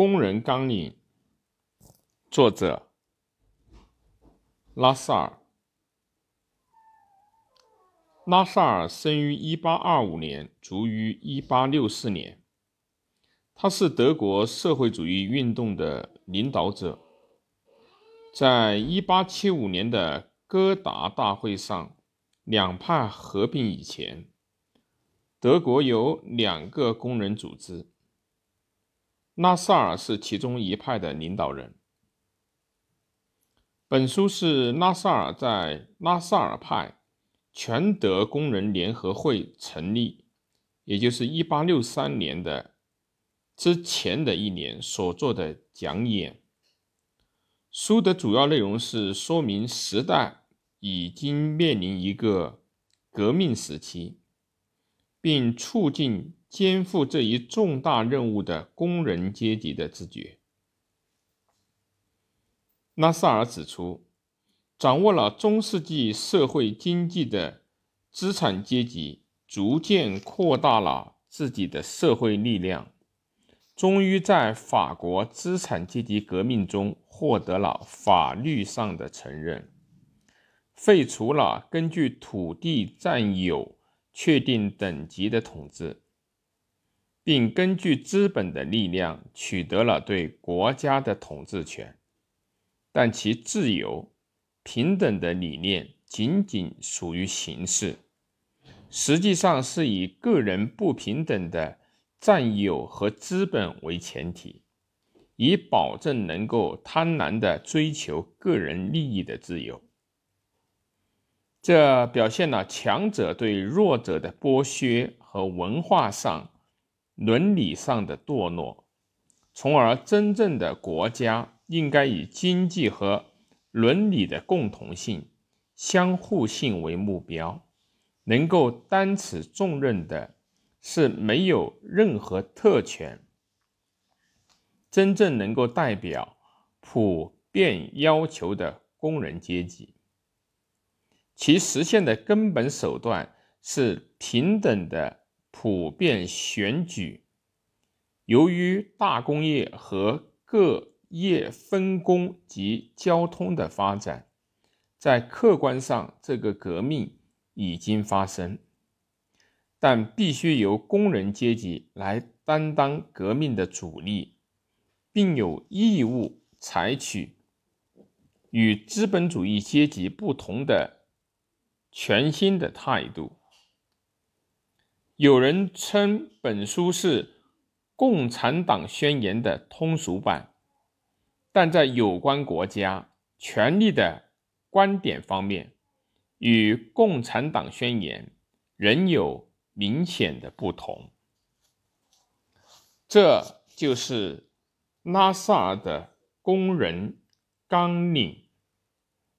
工人纲领，作者拉萨尔。拉萨尔生于1825年，卒于1864年。他是德国社会主义运动的领导者。在1875年的哥达大会上，两派合并以前。德国有两个工人组织，拉萨尔是其中一派的领导人。本书是拉萨尔在拉萨尔派全德工人联合会成立，也就是一八六三年的之前的一年所做的讲演。书的主要内容是说明时代已经面临一个革命时期。并促进肩负这一重大任务的工人阶级的自觉。拉萨尔指出，掌握了中世纪社会经济的资产阶级逐渐扩大了自己的社会力量，终于在法国资产阶级革命中获得了法律上的承认，废除了根据土地占有。确定等级的统治，并根据资本的力量取得了对国家的统治权，但其自由、平等的理念仅仅属于形式，实际上是以个人不平等的占有和资本为前提，以保证能够贪婪的追求个人利益的自由。这表现了强者对弱者的剥削和文化上、伦理上的堕落，从而真正的国家应该以经济和伦理的共同性、相互性为目标。能够担此重任的是没有任何特权、真正能够代表普遍要求的工人阶级。其实现的根本手段是平等的普遍选举。由于大工业和各业分工及交通的发展，在客观上这个革命已经发生，但必须由工人阶级来担当革命的主力，并有义务采取与资本主义阶级不同的。全新的态度。有人称本书是《共产党宣言》的通俗版，但在有关国家权力的观点方面，与《共产党宣言》仍有明显的不同。这就是拉萨的工人纲领。